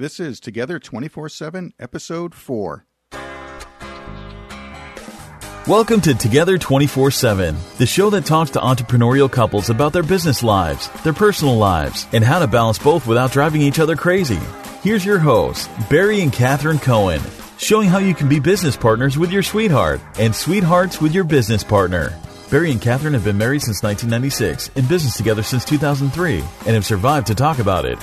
This is Together 24 7, Episode 4. Welcome to Together 24 7, the show that talks to entrepreneurial couples about their business lives, their personal lives, and how to balance both without driving each other crazy. Here's your hosts, Barry and Catherine Cohen, showing how you can be business partners with your sweetheart and sweethearts with your business partner. Barry and Catherine have been married since 1996, in business together since 2003, and have survived to talk about it.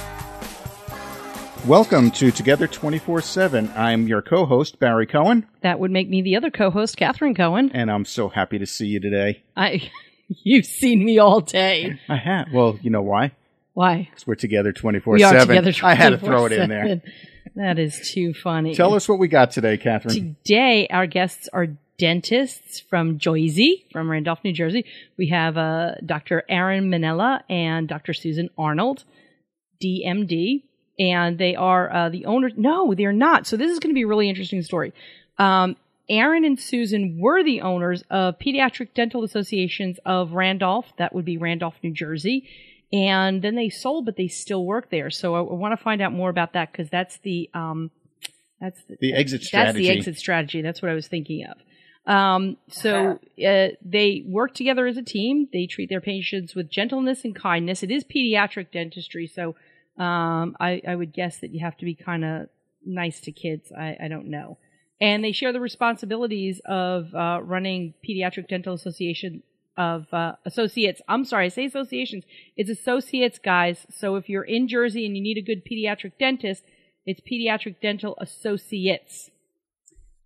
Welcome to Together 24 7. I'm your co host, Barry Cohen, That would make me the other co-host, Catherine Cohen. and I'm so happy to see you today. I, you've seen me all day. I have. Well, you know why? Why? Because we're together 24 We are 7. together. I had to throw it in there. That is too funny. Tell us what we got today, Catherine. Today, our guests are dentists from Joyzy, from Randolph, New Jersey. We have uh, Dr. Aaron Manella and Dr. Susan Arnold, DMD, and they are uh, the owners. No, they're not. So this is going to be a really interesting story. Um, Aaron and Susan were the owners of Pediatric Dental Associations of Randolph. That would be Randolph, New Jersey. And then they sold, but they still work there. So I, I want to find out more about that because that's the um, that's the, The exit that's strategy. That's the exit strategy. That's what I was thinking of. Um, so uh, they work together as a team. They treat their patients with gentleness and kindness. It is pediatric dentistry, so um, I, I would guess that you have to be kind of nice to kids. I, I don't know. And they share the responsibilities of uh, running Pediatric Dental Association of uh, Associates. I'm sorry, I say associations. It's associates, guys. So if you're in Jersey and you need a good pediatric dentist, it's Pediatric Dental Associates.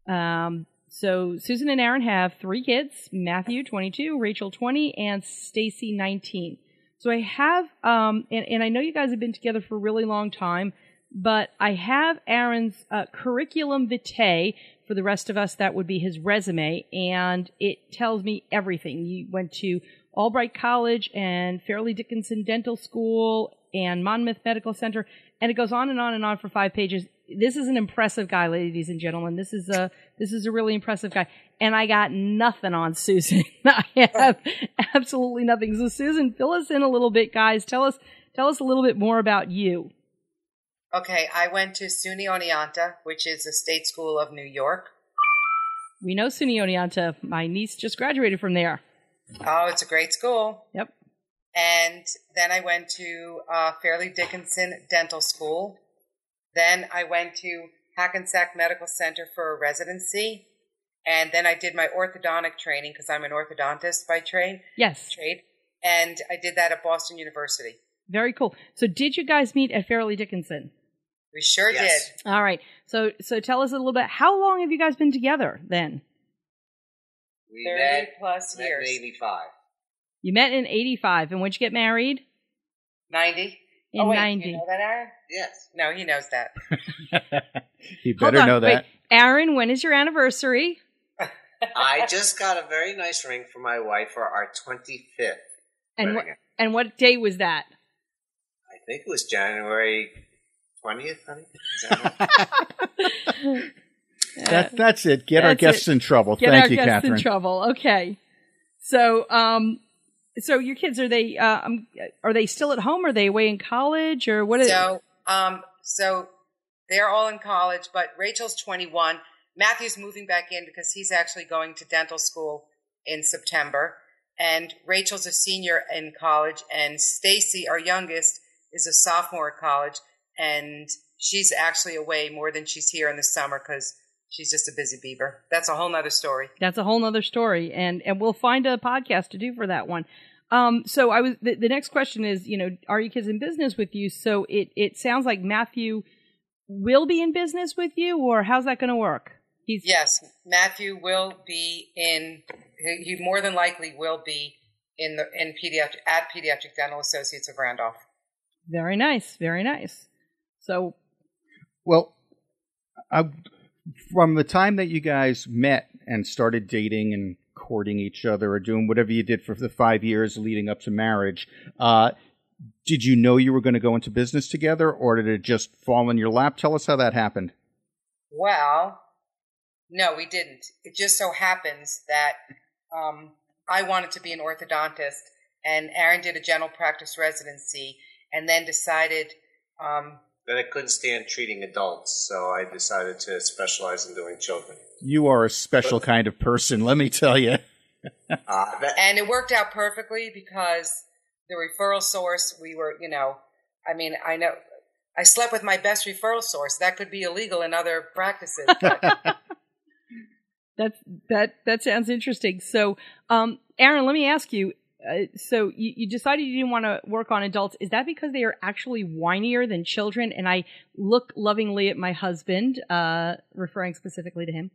Um, so Susan and Aaron have three kids: Matthew, 22, Rachel, 20, and Stacy, 19. So I have, um, and, and I know you guys have been together for a really long time, but I have Aaron's uh, curriculum vitae. For the rest of us, that would be his resume, and it tells me everything. You went to Albright College and Fairleigh Dickinson Dental School and Monmouth Medical Center, and it goes on and on and on for five pages. This is an impressive guy, ladies and gentlemen. This is a this is a really impressive guy, and I got nothing on Susan. I have absolutely nothing. So, Susan, fill us in a little bit, guys. Tell us tell us a little bit more about you. Okay, I went to SUNY Oneonta, which is a state school of New York. We know SUNY Oneonta. My niece just graduated from there. Oh, it's a great school. Yep. And then I went to uh, Fairleigh Dickinson Dental School. Then I went to Hackensack Medical Center for a residency. And then I did my orthodontic training because I'm an orthodontist by trade. Yes. Trade. And I did that at Boston University. Very cool. So, did you guys meet at Fairleigh Dickinson? We sure Yes. did. All right. So, so tell us a little bit. How long have you guys been together then? We 30 met, plus met years. in 85. You met in '85, and when'd you get married? 90. In oh, wait, '90. You know that, Aaron? Yes. No, he knows that. you Hold better on, know that. Wait, Aaron, when is your anniversary? I just got a very nice ring for my wife for our 25th. And what and what day was that? I think it was January 20th, honey. Is that? That, that's it. Get our guests it. in trouble. Get Thank our you, guests Catherine. in trouble. Okay. So, um, so your kids are they uh, um, are they still at home? Are they away in college or what? Is, So, um, so they're all in college, but Rachel's 21. Matthew's moving back in because he's actually going to dental school in September. And Rachel's a senior in college, and Stacy, our youngest, is a sophomore at college, and she's actually away more than she's here in the summer because she's just a busy beaver. That's a whole nother story. That's a whole nother story, and and we'll find a podcast to do for that one. Um, so I was the, the next question is, you know, are your kids in business with you? So it it sounds like Matthew will be in business with you, or how's that going to work? He's Yes, Matthew will be in. He he more than likely will be in the in pediatric at Pediatric Dental Associates of Randolph. very nice, very nice. So Well, I, from the time that you guys met and started dating and courting each other or doing whatever you did for the five years leading up to marriage, uh, did you know you were going to go into business together or did it just fall in your lap? Tell us how that happened. Well, no, we didn't. It just so happens that um, I wanted to be an orthodontist, and Aaron did a general practice residency, and then decided um, that I couldn't stand treating adults, so I decided to specialize in doing children. You are a special kind of person, let me tell you. Uh, that, And it worked out perfectly because the referral source, we were, you know, I mean, I know I slept with my best referral source. That could be illegal in other practices. But That's that that sounds interesting. So, um, Aaron, let me ask you. Uh, so you, you decided you didn't want to work on adults. Is that because they are actually whinier than children? And I look lovingly at my husband, uh, referring specifically to him.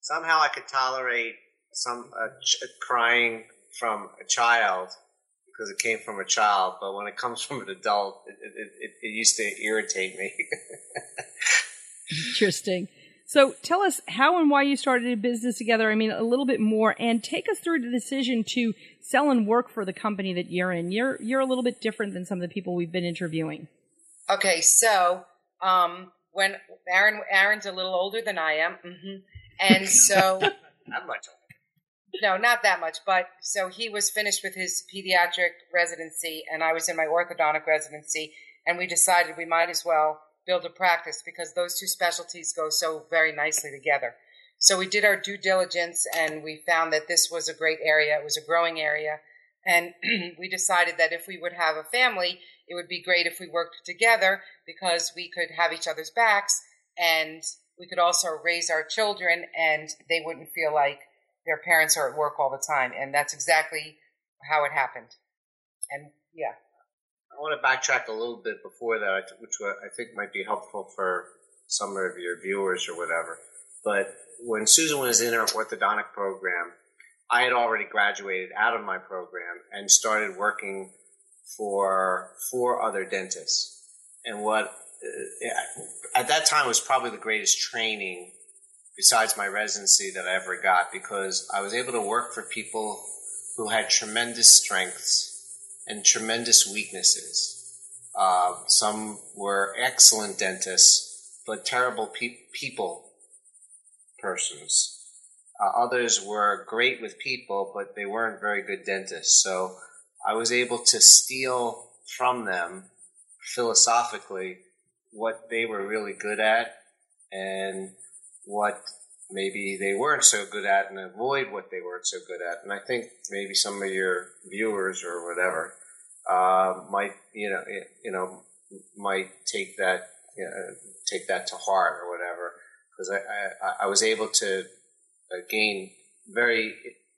somehow I could tolerate some uh, ch- crying from a child because it came from a child, but when it comes from an adult, it, it, it, it used to irritate me. Interesting. So tell us how and why you started a business together. I mean, a little bit more, and take us through the decision to sell and work for the company that you're in. You're you're a little bit different than some of the people we've been interviewing. okay, so um, when Aaron Aaron's a little older than I am, hmm and so Not much. no, not that much, but so he was finished with his pediatric residency, and I was in my orthodontic residency, and we decided we might as well build a practice because those two specialties go so very nicely together. So we did our due diligence, and we found that this was a great area. It was a growing area, and we decided that if we would have a family, it would be great if we worked together because we could have each other's backs, and we could also raise our children, and they wouldn't feel like their parents are at work all the time, and that's exactly how it happened. And yeah, I want to backtrack a little bit before that, which I think might be helpful for some of your viewers or whatever. But when Susan was in her orthodontic program, I had already graduated out of my program and started working for four other dentists. And what uh, at that time was probably the greatest training besides my residency that I ever got because I was able to work for people who had tremendous strengths and tremendous weaknesses. Uh, some were excellent dentists, but terrible pe- people persons. Uh, others were great with people, but they weren't very good dentists. So I was able to steal from them philosophically what they were really good at and what maybe they weren't so good at and avoid what they weren't so good at. And I think maybe some of your viewers or whatever uh, might, you know, eh, you know, might take that, you know, take that to heart or whatever, because I, I, I was able to uh, gain very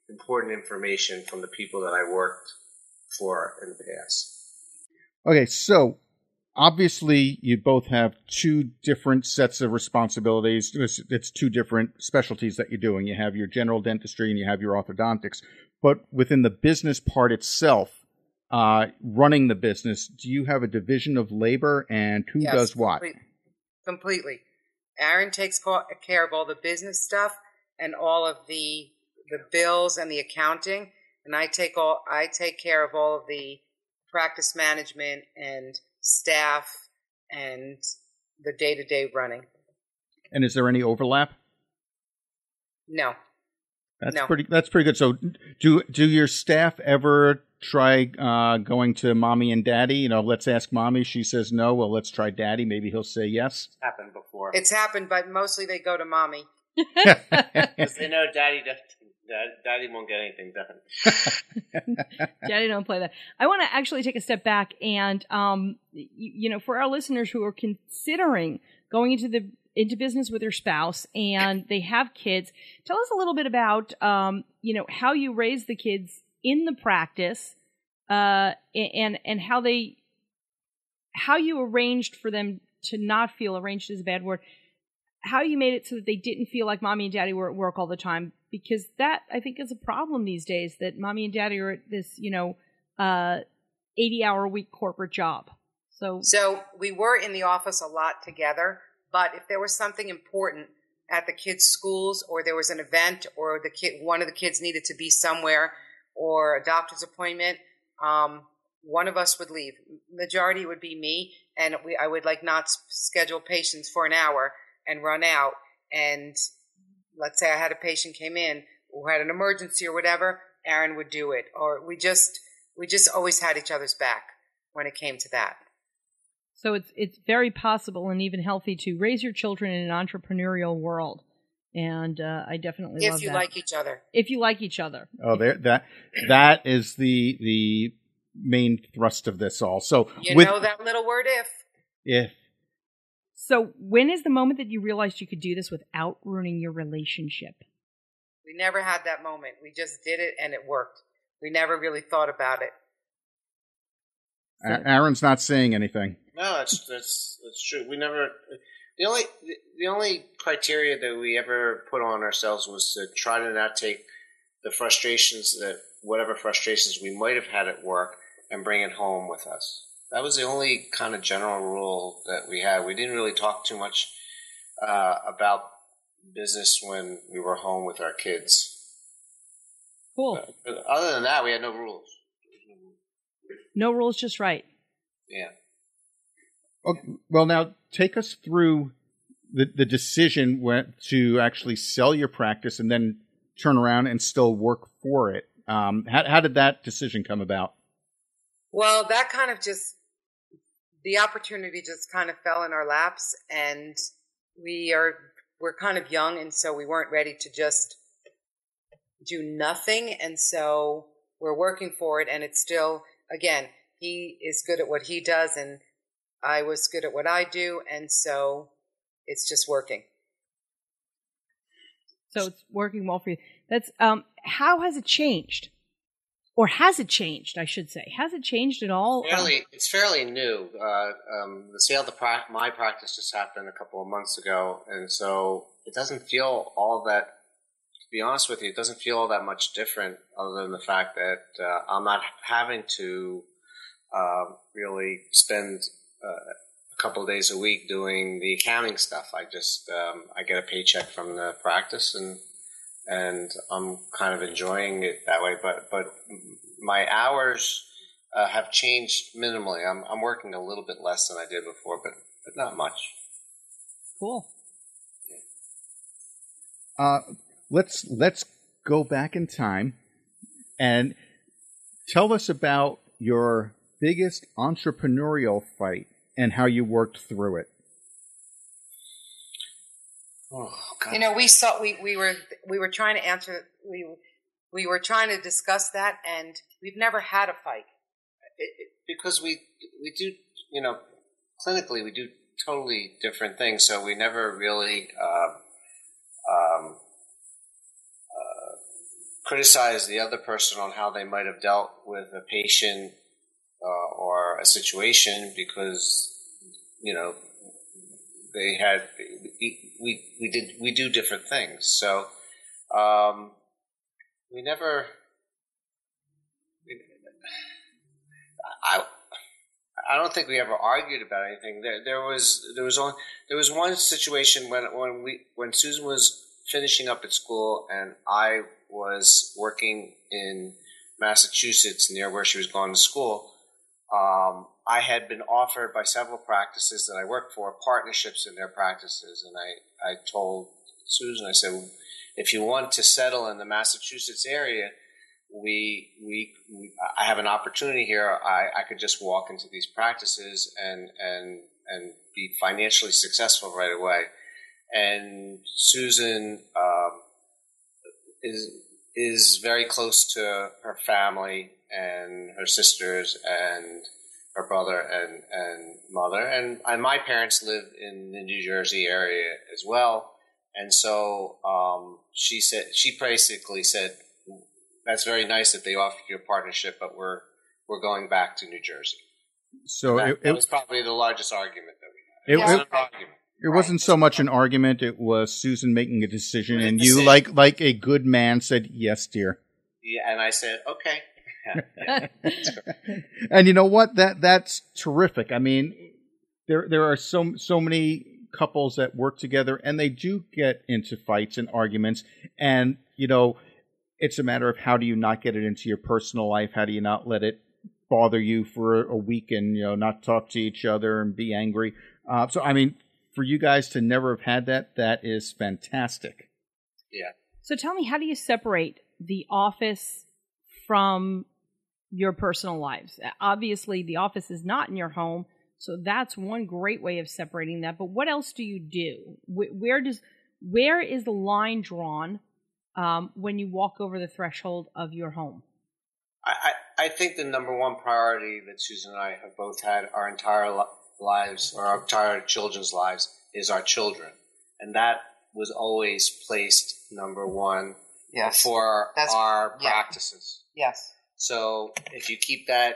important information from the people that I worked for in the past. Okay, so obviously you both have two different sets of responsibilities. It's, it's two different specialties that you're doing. You have your general dentistry and you have your orthodontics. But within the business part itself, uh, running the business, do you have a division of labor and who Yes, does what? complete- completely. Aaron takes care of all the business stuff and all of the the bills and the accounting, and I take all I take care of all of the practice management and staff and the day to day running. And is there any overlap? No, That's No. pretty. That's pretty good. So, do do your staff ever try uh, going to mommy and daddy? You know, let's ask mommy. She says no. Well, let's try daddy. Maybe he'll say yes. It's happened before. it's happened, but mostly they go to mommy. Because they know daddy, does, dad, daddy won't get anything done. Daddy, don't play that. I want to actually take a step back and, um, y- you know, for our listeners who are considering going into the into business with their spouse and they have kids, tell us a little bit about, um, you know, how you raise the kids in the practice, uh, and and how they, how you arranged for them to not feel arranged is a bad word. How you made it so that they didn't feel like mommy and daddy were at work all the time, because that I think is a problem these days. That mommy and daddy are at this, you know, uh, eighty-hour a week corporate job. So So we were in the office a lot together, but if there was something important at the kids' schools or there was an event or the kid one of the kids needed to be somewhere or a doctor's appointment, um, one of us would leave. Majority would be me, and we I would like not schedule patients for an hour and run out. And let's say I had a patient came in who had an emergency or whatever, Aaron would do it, or we just we just always had each other's back when it came to that. So it's it's very possible and even healthy to raise your children in an entrepreneurial world. And uh, I definitely love If you that. like each other. if you like each other. Oh, there that that is the the main thrust of this all. So You with know that little word if. if So when is the moment that you realized you could do this without ruining your relationship? We never had that moment. We just did it and it worked. We never really thought about it. A- Aaron's not saying anything. No, that's that's that's true. We never. The only the only criteria that we ever put on ourselves was to try to not take the frustrations that whatever frustrations we might have had at work and bring it home with us. That was the only kind of general rule that we had. We didn't really talk too much uh, about business when we were home with our kids. Cool. But other than that, we had no rules. No rules, just right. Yeah. Okay, well, now take us through the the decision when, to actually sell your practice and then turn around and still work for it. Um, how, how did that decision come about? Well, that kind of just, the opportunity just kind of fell in our laps and we are, we're kind of young and so we weren't ready to just do nothing. And so we're working for it and it's still, again, he is good at what he does and I was good at what I do. And so it's just working. So it's working well for you. That's um how has it changed? Or has it changed, I should say? Has it changed at all? fairly it's fairly new. Uh, um, the sale of the my practice just happened a couple of months ago, and so it doesn't feel all that. To be honest with you, it doesn't feel all that much different, other than the fact that uh, I'm not having to uh, really spend uh, a couple of days a week doing the accounting stuff. I just um, I get a paycheck from the practice and and I'm kind of enjoying it that way. But but my hours uh, have changed minimally. I'm I'm working a little bit less than I did before, but but not much. cool. Uh, let's let's go back in time and tell us about your biggest entrepreneurial fight and how you worked through it. Oh God! You know, we saw we, we were we were trying to answer we we were trying to discuss that, and we've never had a fight. It- it- because we we do you know clinically we do totally different things, so we never really uh, um, uh, criticize the other person on how they might have dealt with a patient uh, or a situation because you know they had we we, we did we do different things so um, we never I I don't think we ever argued about anything. There there was there was only there was one situation when when we when Susan was finishing up at school and I was working in Massachusetts near where she was going to school. Um, I had been offered by several practices that I worked for partnerships in their practices, and I I told Susan I said if you want to settle in the Massachusetts area, we, we, we I have an opportunity here. I, I could just walk into these practices and, and, and be financially successful right away. And Susan, um, is, is very close to her family and her sisters and her brother and, and mother. And, and my parents live in the New Jersey area as well. And so, um, she said, she basically said, that's very nice that they offered you a partnership, but we're we're going back to New Jersey. So that, it, that was probably the largest argument that we it, had. Yeah. It wasn't an argument. it wasn't so much an argument; it was Susan making a decision, and you, decision. like like a good man, said, "Yes, dear." Yeah, and I said, okay. And you know what? That that's terrific. I mean, there there are so so many couples that work together, and they do get into fights and arguments, and you know, it's a matter of how do you not get it into your personal life? How do you not let it bother you for a week and you know not talk to each other and be angry? Uh, so, I mean, for you guys to never have had that, that is fantastic. yeah. So tell me, how do you separate the office from your personal lives? Obviously, the office is not in your home, So that's one great way of separating that. But what else do you do? Where does where is the line drawn um, when you walk over the threshold of your home? I, I, think the number one priority that Susan and I have both had our entire lives, or our entire children's lives, is our children, and that was always placed number one yes. for That's, our yeah. practices. Yes. So if you keep that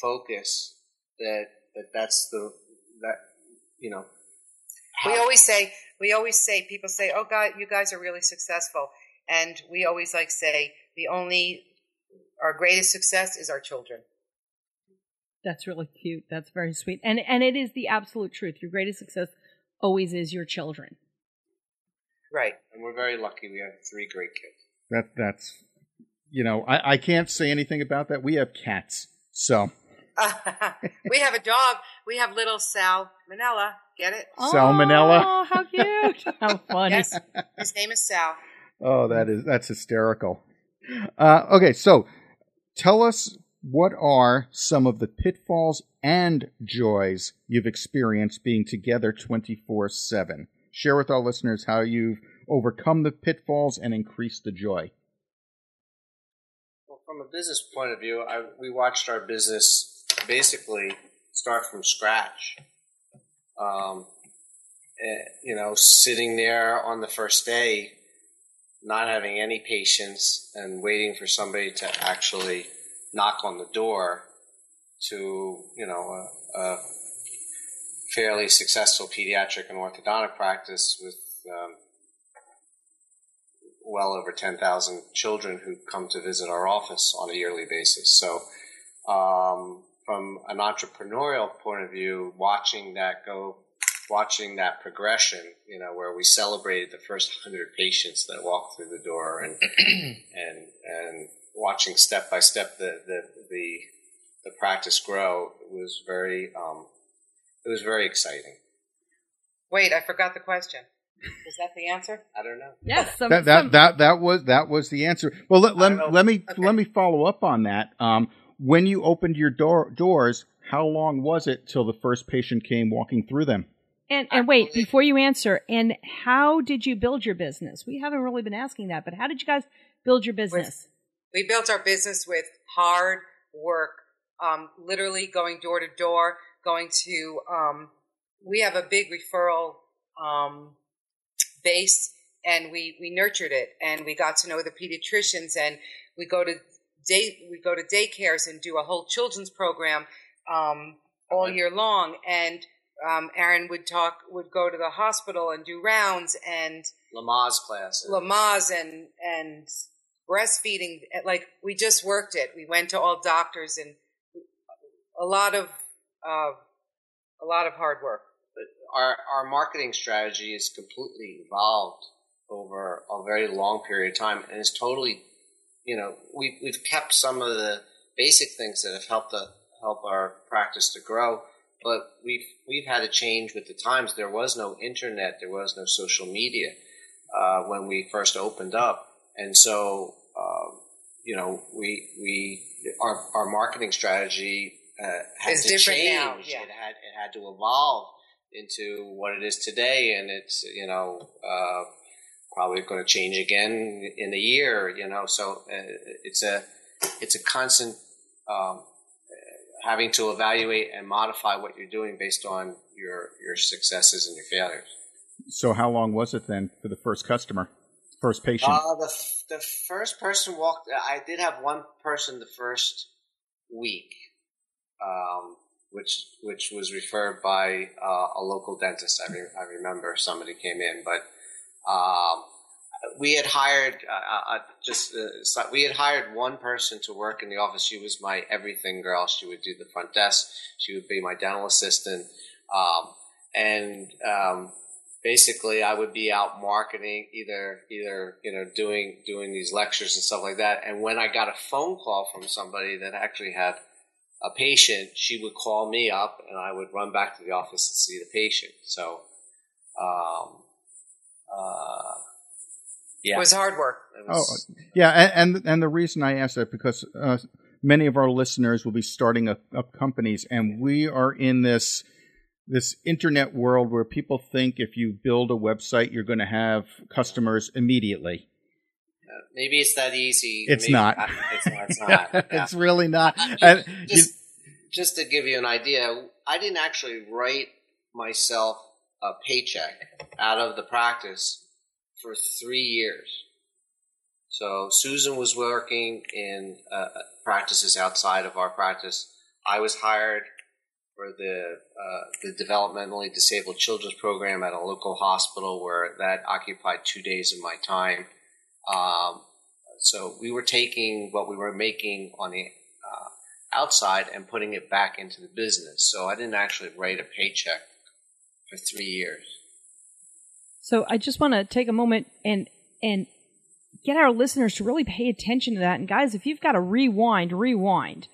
focus, that that that's the that you know. we always say we always say people say, "Oh God, you guys are really successful," and we always like say the only our greatest success is our children. That's really cute. That's very sweet. And and it is the absolute truth. Your greatest success always is your children. Right. And we're very lucky we have three great kids. That that's you know, I, I can't say anything about that. We have cats. So we have a dog. We have little Sal Manella. Get it? Salmonella. Oh, how cute! How funny. Yes, his name is Sal. Oh, that is that's hysterical. Uh, okay, so tell us what are some of the pitfalls and joys you've experienced being together 24 7? Share with our listeners how you've overcome the pitfalls and increased the joy. Well, from a business point of view, I, we watched our business basically start from scratch. Um, eh, you know, sitting there on the first day, not having any patients and waiting for somebody to actually knock on the door to, you know, a, a fairly successful pediatric and orthodontic practice with um, well over 10,000 children who come to visit our office on a yearly basis. So, um, from an entrepreneurial point of view, watching that go, watching that progression, you know, where we celebrated the first 100 patients that walked through the door and, and, and watching step by step the the the, the practice grow was very um, it was very exciting. Wait, I forgot the question. Is that the answer? I don't know. Yes, some, that, that, that that was that was the answer. Well, let, let, let me okay. let me follow up on that. Um, when you opened your door doors, how long was it till the first patient came walking through them? And and wait, before you answer, and how did you build your business? We haven't really been asking that, but how did you guys build your business? We built our business with hard work, um, literally going door to door, going to, um, we have a big referral um, base and we, we nurtured it and we got to know the pediatricians and we go to day, we go to daycares and do a whole children's program um, all year long. And um, Aaron would talk, would go to the hospital and do rounds and Lamaze classes, Lamaze and and breastfeeding like we just worked it. We went to all doctors and a lot of uh, a lot of hard work. Our our marketing strategy is completely evolved over a very long period of time and it's totally you know we we've kept some of the basic things that have helped the, help our practice to grow but we've we've had a change with the times there was no internet there was no social media uh, when we first opened up and so, um, you know, we we our our marketing strategy uh, had to change. Now, yeah. It had it had to evolve into what it is today, and it's you know uh, probably going to change again in a year. You know, so uh, it's a it's a constant um, having to evaluate and modify what you're doing based on your your successes and your failures. So, how long was it then for the first customer? First patient. Uh, the the first person walked. I did have one person the first week, um, which which was referred by uh, a local dentist. I, re- I remember somebody came in, but um, we had hired uh, uh, uh just uh, we had hired one person to work in the office. She was my everything girl. She would do the front desk. She would be my dental assistant, um, and um, basically I would be out marketing either either you know doing doing these lectures and stuff like that and when I got a phone call from somebody that actually had a patient she would call me up and I would run back to the office and see the patient so um, uh, yeah. It was hard work. Was, oh, yeah, and, and, and the reason I asked that because uh, many of our listeners will be starting up, up companies, and we are in this this internet world where people think if you build a website, you're going to have customers immediately. Uh, maybe it's that easy. It's Maybe- not. I- It's not. It's, not. Yeah. it's really not. And you- just, just to give you an idea, I didn't actually write myself a paycheck out of the practice for three years. So Susan was working in uh, practices outside of our practice. I was hired for the uh, the developmentally disabled children's program at a local hospital where that occupied two days of my time. Um, so we were taking what we were making on the uh, outside and putting it back into the business. So I didn't actually write a paycheck for three years. So I just want to take a moment and and get our listeners to really pay attention to that. And guys, if you've got to rewind, rewind,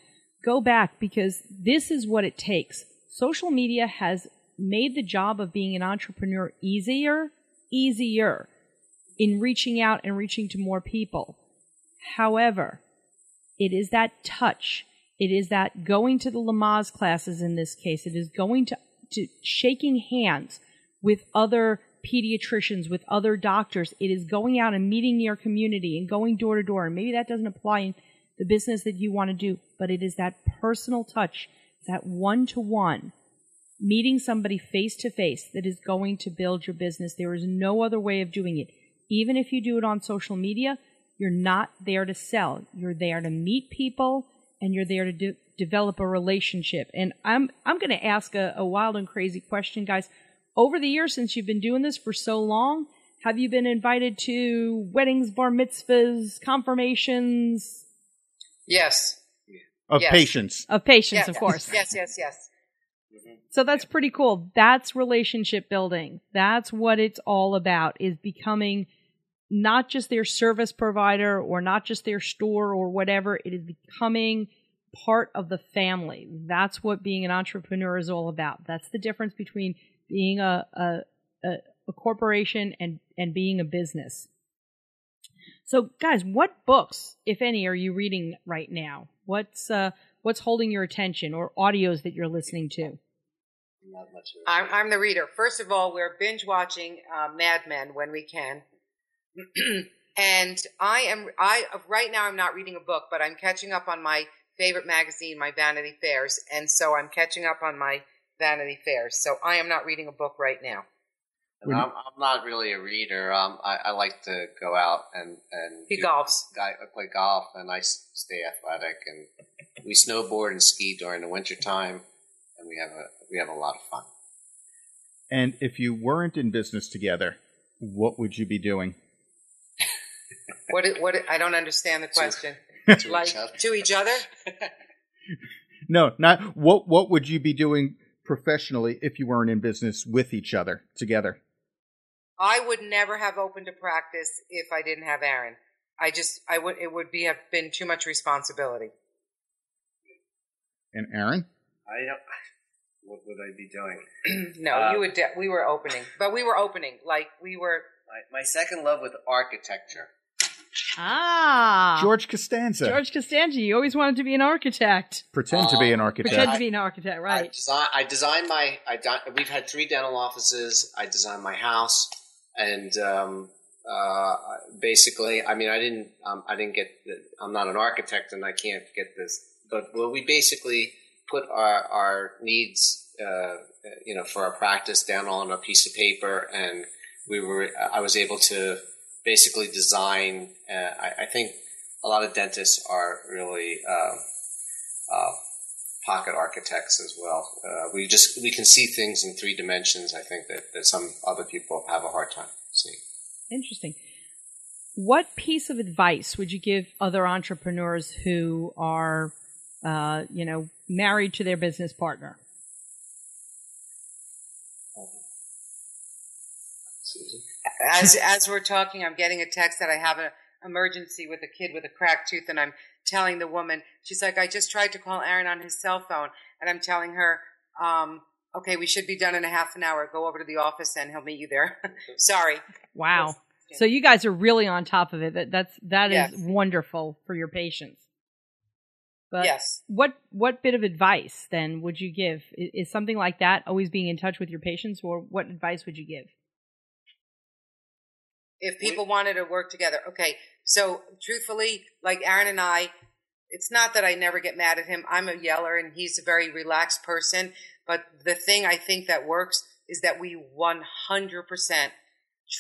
go back because this is what it takes. Social media has made the job of being an entrepreneur easier, easier in reaching out and reaching to more people. However, it is that touch. It is that going to the Lamaze classes in this case. It is going to, to shaking hands with other pediatricians, with other doctors. It is going out and meeting your community and going door to door. And maybe that doesn't apply in the business that you want to do, but it is that personal touch, that one to one, meeting somebody face to face that is going to build your business. There is no other way of doing it. Even if you do it on social media, you're not there to sell. You're there to meet people and you're there to de- develop a relationship. And I'm, I'm going to ask a, a wild and crazy question, guys. Over the years, since you've been doing this for so long, have you been invited to weddings, bar mitzvahs, confirmations Yes. of Yes. patients. of patients, Yes, of course? Yes, yes, yes. So that's pretty cool. That's relationship building. That's what it's all about is becoming not just their service provider or not just their store or whatever. It is becoming part of the family. That's what being an entrepreneur is all about. That's the difference between being a, a, a, a corporation and, and being a business. So guys, what books, if any, are you reading right now? What's, uh, what's holding your attention or audios that you're listening to? Not much. I'm, I'm the reader. First of all, we're binge watching uh, Mad Men when we can. and I am, I, right now I'm not reading a book, but I'm catching up on my favorite magazine, my Vanity Fairs. And so I'm catching up on my Vanity Fairs. So I am not reading a book right now. And I'm, I'm not really a reader. Um, I, I like to go out and and He do- golfs. I I play golf and I stay athletic and we snowboard and ski during the winter time and we have a we have a lot of fun. And if you weren't in business together, what would you be doing? What, what, I don't understand the question. To like each other. to each other? No, not what. What would you be doing professionally if you weren't in business with each other together? I would never have opened a practice if I didn't have Aaron. I just, I would, it would be have been too much responsibility. And Aaron, I don't. What would I be doing? no, Uh, you would. De- we were opening, but we were opening like we were. My, my second love with architecture. Ah, George Costanza, George Costanza. You always wanted to be an architect. pretend to be an Um, architect. Pretend to be an architect, I right? design. I designed my. I di- we've had three dental offices. I designed my house, and um, uh, basically, I mean, I didn't. Um, I didn't get. The, I'm not an architect, and I can't get this. But well, we basically put our our needs, uh, you know, for our practice down on a piece of paper, and we were. I was able to basically design. Uh, I, I think a lot of dentists are really. Uh, uh, pocket architects as well. Uh, we just we can see things in three dimensions. I think that, that some other people have a hard time seeing. Interesting. What piece of advice would you give other entrepreneurs who are, uh, you know, married to their business partner? Susan? As as we're talking, I'm getting a text that I have an emergency with a kid with a cracked tooth, and I'm telling the woman. She's like, I just tried to call Aaron on his cell phone, and I'm telling her, um, okay, we should be done in a half an hour. Go over to the office, and he'll meet you there. Sorry. Wow. So you guys are really on top of it. That that's that is Yes. wonderful for your patients. But yes. what what bit of advice then would you give? Is, is something like that always being in touch with your patients, or what advice would you give? If people wanted to work together. Okay, so truthfully, like Aaron and I, it's not that I never get mad at him. I'm a yeller and he's a very relaxed person. But the thing I think that works is that we 100%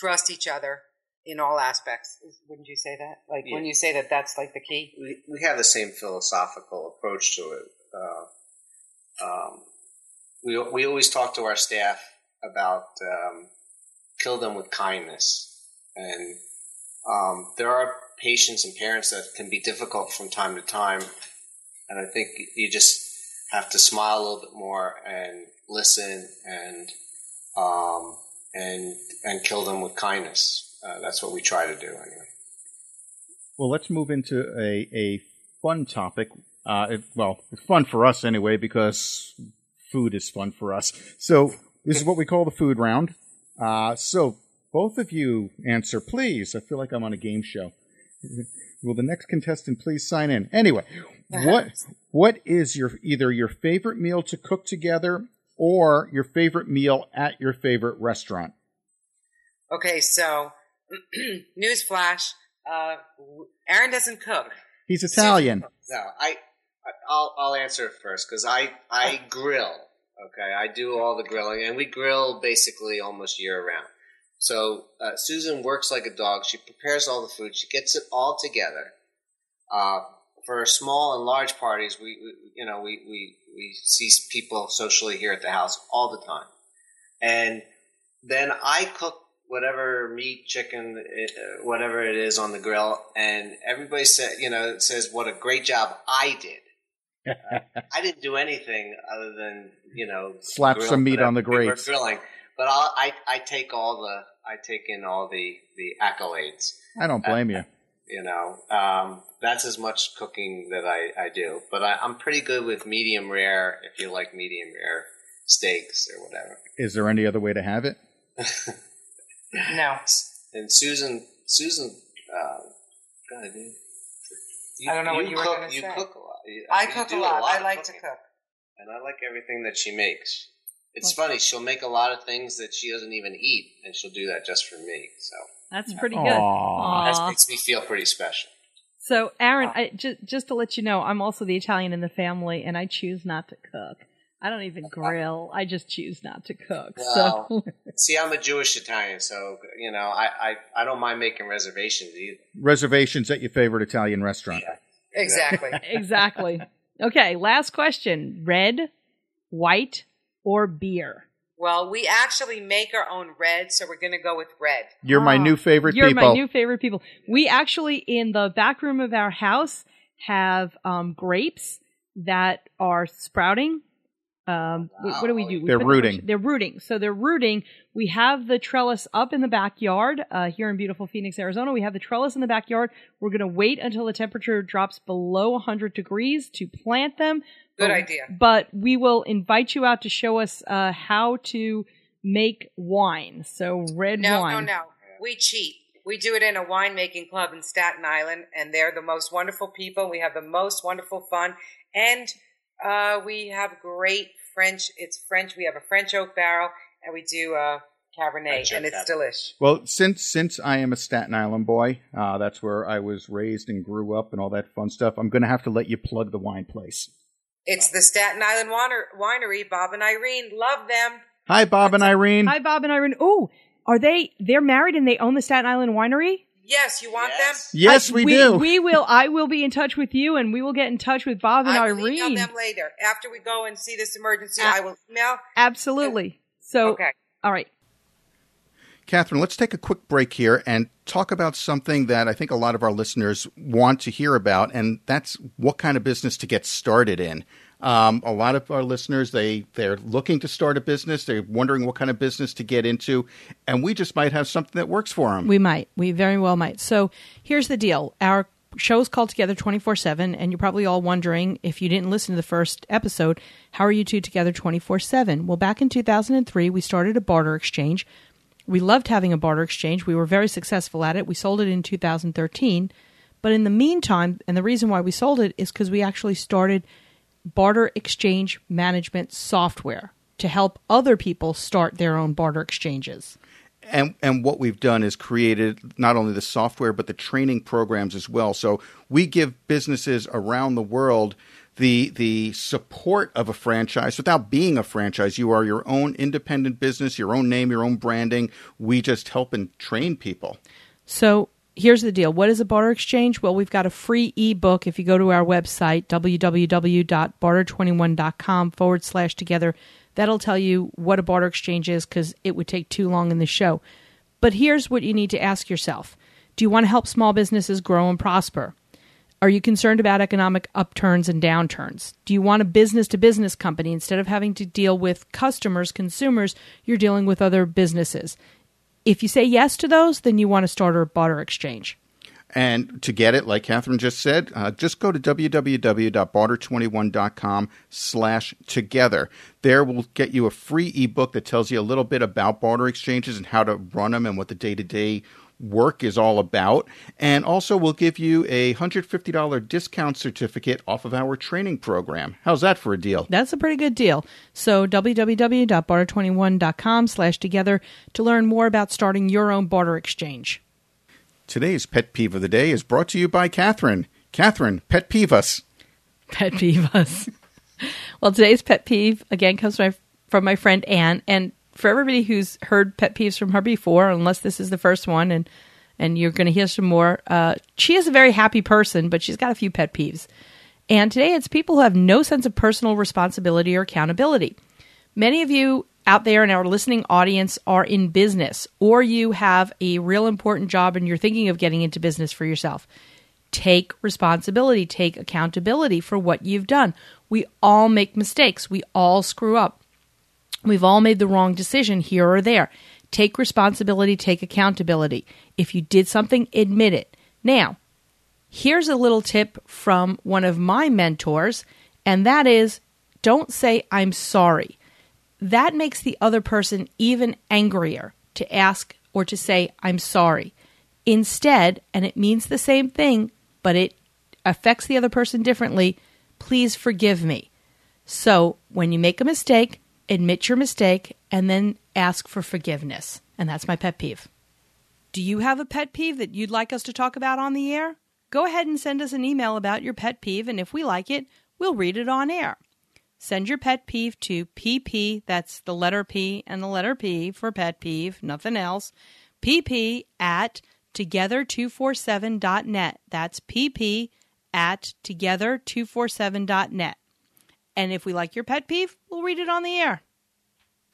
trust each other in all aspects. Wouldn't you say that? Like when Yeah. you say that, that's like the key. we, we have the same philosophical approach to it. Uh, um, we we always talk to our staff about um, kill them with kindness, and um, there are patients and parents that can be difficult from time to time, and I think you just have to smile a little bit more and listen and um, and and kill them with kindness. Uh, that's what we try to do anyway. Well, let's move into a, a fun topic. Uh, it, well, fun for us anyway because food is fun for us. So this is what we call the food round. Uh, so both of you answer, please. I feel like I'm on a game show. Will the next contestant please sign in? Anyway, what what is your either your favorite meal to cook together or your favorite meal at your favorite restaurant? Okay, so newsflash: uh, Aaron doesn't cook. He's Italian. No, I, I- I'll I'll answer it first because I I grill. Okay, I do all the grilling, and we grill basically almost year round. So uh, Susan works like a dog. She prepares all the food. She gets it all together. Uh, for small and large parties, we, we you know we, we we see people socially here at the house all the time, and then I cook whatever meat, chicken, uh, whatever it is on the grill, and everybody said, you know, says what a great job I did. I didn't do anything other than you know Slap grill some meat on the grates. grilling. But I'll, I I take all the I take in all the the accolades. I don't blame you. You know, um, that's as much cooking that I, I do. But I, I'm pretty good with medium rare. If you like medium rare steaks or whatever. Is there any other way to have it? No, And Susan, Susan, uh, God, dude. You, I don't know what you were cook, gonna say. You cook a lot. You- I you cook a do lot. I of like to cooking. cook. and I like everything that she makes. It's funny; she'll make a lot of things that she doesn't even eat, and she'll do that just for me. So That's pretty good. Aw. that makes me feel pretty special. So, Aaron, I, just just to let you know, I'm also the Italian in the family, and I choose not to cook. I don't even grill. I just choose not to cook. So, See, I'm a Jewish Italian, so you know, I, I, I don't mind making reservations either. Reservations at your favorite Italian restaurant. Exactly. exactly. Okay, last question: red, white, or beer? well, we actually make our own red, so we're going to go with red. You're my Ah, new favorite people. You're people. my new favorite people. We actually, in the back room of our house, have um, grapes that are sprouting. Um, wh- what do we do? We They're put them- rooting. They're rooting. So they're rooting. We have the trellis up in the backyard uh, here in beautiful Phoenix, Arizona. We have the trellis in the backyard. We're going to wait until the temperature drops below 100 degrees to plant them. Good But- idea. But we will invite you out to show us uh, how to make wine. So red No, wine. no, no. We cheat. We do it in a winemaking club in Staten Island, and they're the most wonderful people. We have the most wonderful fun, and uh, we have great French. It's French. We have a French oak barrel, and we do uh, Cabernet, French and it's Cab- delish. Well, since since I am a Staten Island boy, uh, that's where I was raised and grew up and all that fun stuff. I'm going to have to let you plug the wine place. It's the Staten Island Winer- Winery. Bob and Irene love them. Hi, Bob and Irene. Hi, Bob and Irene. Oh, are they? They're married and they own the Staten Island Winery. Yes, you want Yes. Yes, I- we, do. We will. I will be in touch with you, and we will get in touch with Bob and I will email Irene. them later after we go and see this emergency. Ah. I will email. Absolutely. So, Okay. all right. Catherine, let's take a quick break here and talk about something that I think a lot of our listeners want to hear about, and that's what kind of business to get started in. Um, a lot of our listeners they they're looking to start a business. They're wondering what kind of business to get into, and we just might have something that works for them. We might. We very well might. So here's the deal. Our show's called Together 24 7, and you're probably all wondering if you didn't listen to the first episode, how are you two together 24 7? Well, back in 2003, we started a barter exchange. We loved having a barter exchange. We were very successful at it. We sold it in 2013. But in the meantime, and the reason why we sold it is because we actually started barter exchange management software to help other people start their own barter exchanges. and and what we've done is created not only the software but the training programs as well. So we give businesses around the world the the support of a franchise without being a franchise. You are your own independent business, your own name, your own branding. We just help and train people. So here's the deal. What is a barter exchange? Well, we've got a free ebook if you go to our website, www.barter21.com forward slash together. That'll tell you what a barter exchange is because it would take too long in the show. But here's what you need to ask yourself Do you want to help small businesses grow and prosper? Are you concerned about economic upturns and downturns? Do you want a business to business company instead of having to deal with customers, consumers, you're dealing with other businesses? If you say yes to those, then you want to start a barter exchange. And to get it, like Catherine just said, uh, just go to www.barter21.com slash together. There we'll get you a free ebook that tells you a little bit about barter exchanges and how to run them and what the day-to-day work is all about. And also we'll give you a $150 discount certificate off of our training program. How's that for a deal? That's a pretty good deal. So www.barter21.com slash together to learn more about starting your own barter exchange. Today's pet peeve of the day is brought to you by Catherine. Catherine, pet peeve us. Pet peeve us. well, today's pet peeve again comes from my, from my friend Anne, and for everybody who's heard pet peeves from her before, unless this is the first one, and and you're going to hear some more. Uh, she is a very happy person, but she's got a few pet peeves. And today it's people who have no sense of personal responsibility or accountability. Many of you out there in our listening audience are in business, or you have a real important job and you're thinking of getting into business for yourself. Take responsibility, take accountability for what you've done. We all make mistakes, we all screw up. We've all made the wrong decision here or there. Take responsibility, take accountability. If you did something, admit it. Now, here's a little tip from one of my mentors, and that is don't say, I'm sorry. That makes the other person even angrier to ask or to say, I'm sorry. Instead, and it means the same thing, but it affects the other person differently, please forgive me. So when you make a mistake, admit your mistake, and then ask for forgiveness. And that's my pet peeve. Do you have a pet peeve that you'd like us to talk about on the air? Go ahead and send us an email about your pet peeve, and if we like it, we'll read it on air. Send your pet peeve to pp, that's the letter P and the letter P for pet peeve, nothing else, pp at together247.net. That's pp at together247.net. And if we like your pet peeve, we'll read it on the air.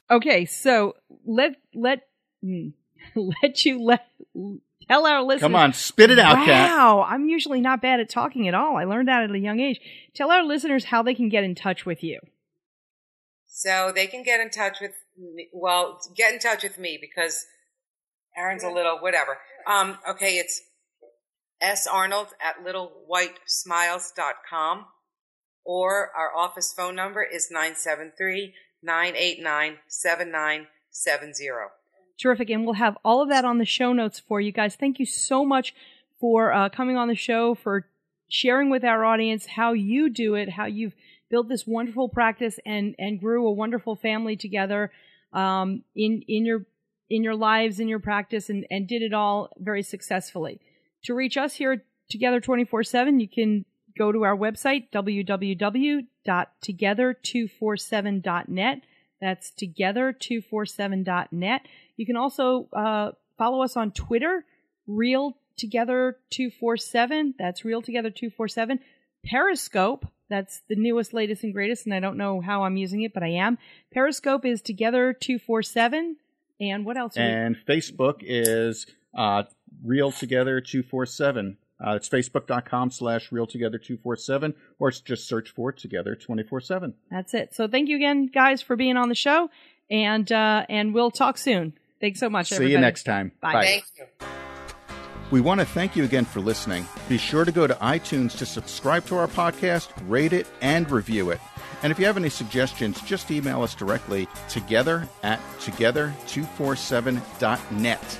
Okay, so let let hmm, let you let tell our listeners. Come on, spit it out, Cat. Wow, I'm usually not bad at talking at all. I learned that at a young age. Tell our listeners how they can get in touch with you. So they can get in touch with me. Well, get in touch with me because Aaron's a little whatever. Um, okay, it's S Arnold at littlewhitesmiles.com or our office phone number is 973 989 7970. Terrific. And we'll have all of that on the show notes for you guys. Thank you so much for uh, coming on the show, for sharing with our audience how you do it, how you've built this wonderful practice and, and grew a wonderful family together um, in, in, your, in your lives, in your practice, and, and did it all very successfully. To reach us here Together 24 7, you can go to our website, www.together247.net. That's together247.net. You can also uh, follow us on Twitter, Real Together 247. That's Real Together 247. Periscope. That's the newest, latest, and greatest, and I don't know how I'm using it, but I am. Periscope is Together 247. And what else? And Facebook is uh, Real Together 247. Uh, it's facebook.com slash realtogether247 or just search for together 24-7 That's it. So thank you again, guys, for being on the show, and uh, and we'll talk soon. Thanks so much. see everybody. you next time Bye. Thank you. we want to thank you again for listening be sure to go to itunes to subscribe to our podcast rate it and review it and if you have any suggestions just email us directly together at together247.net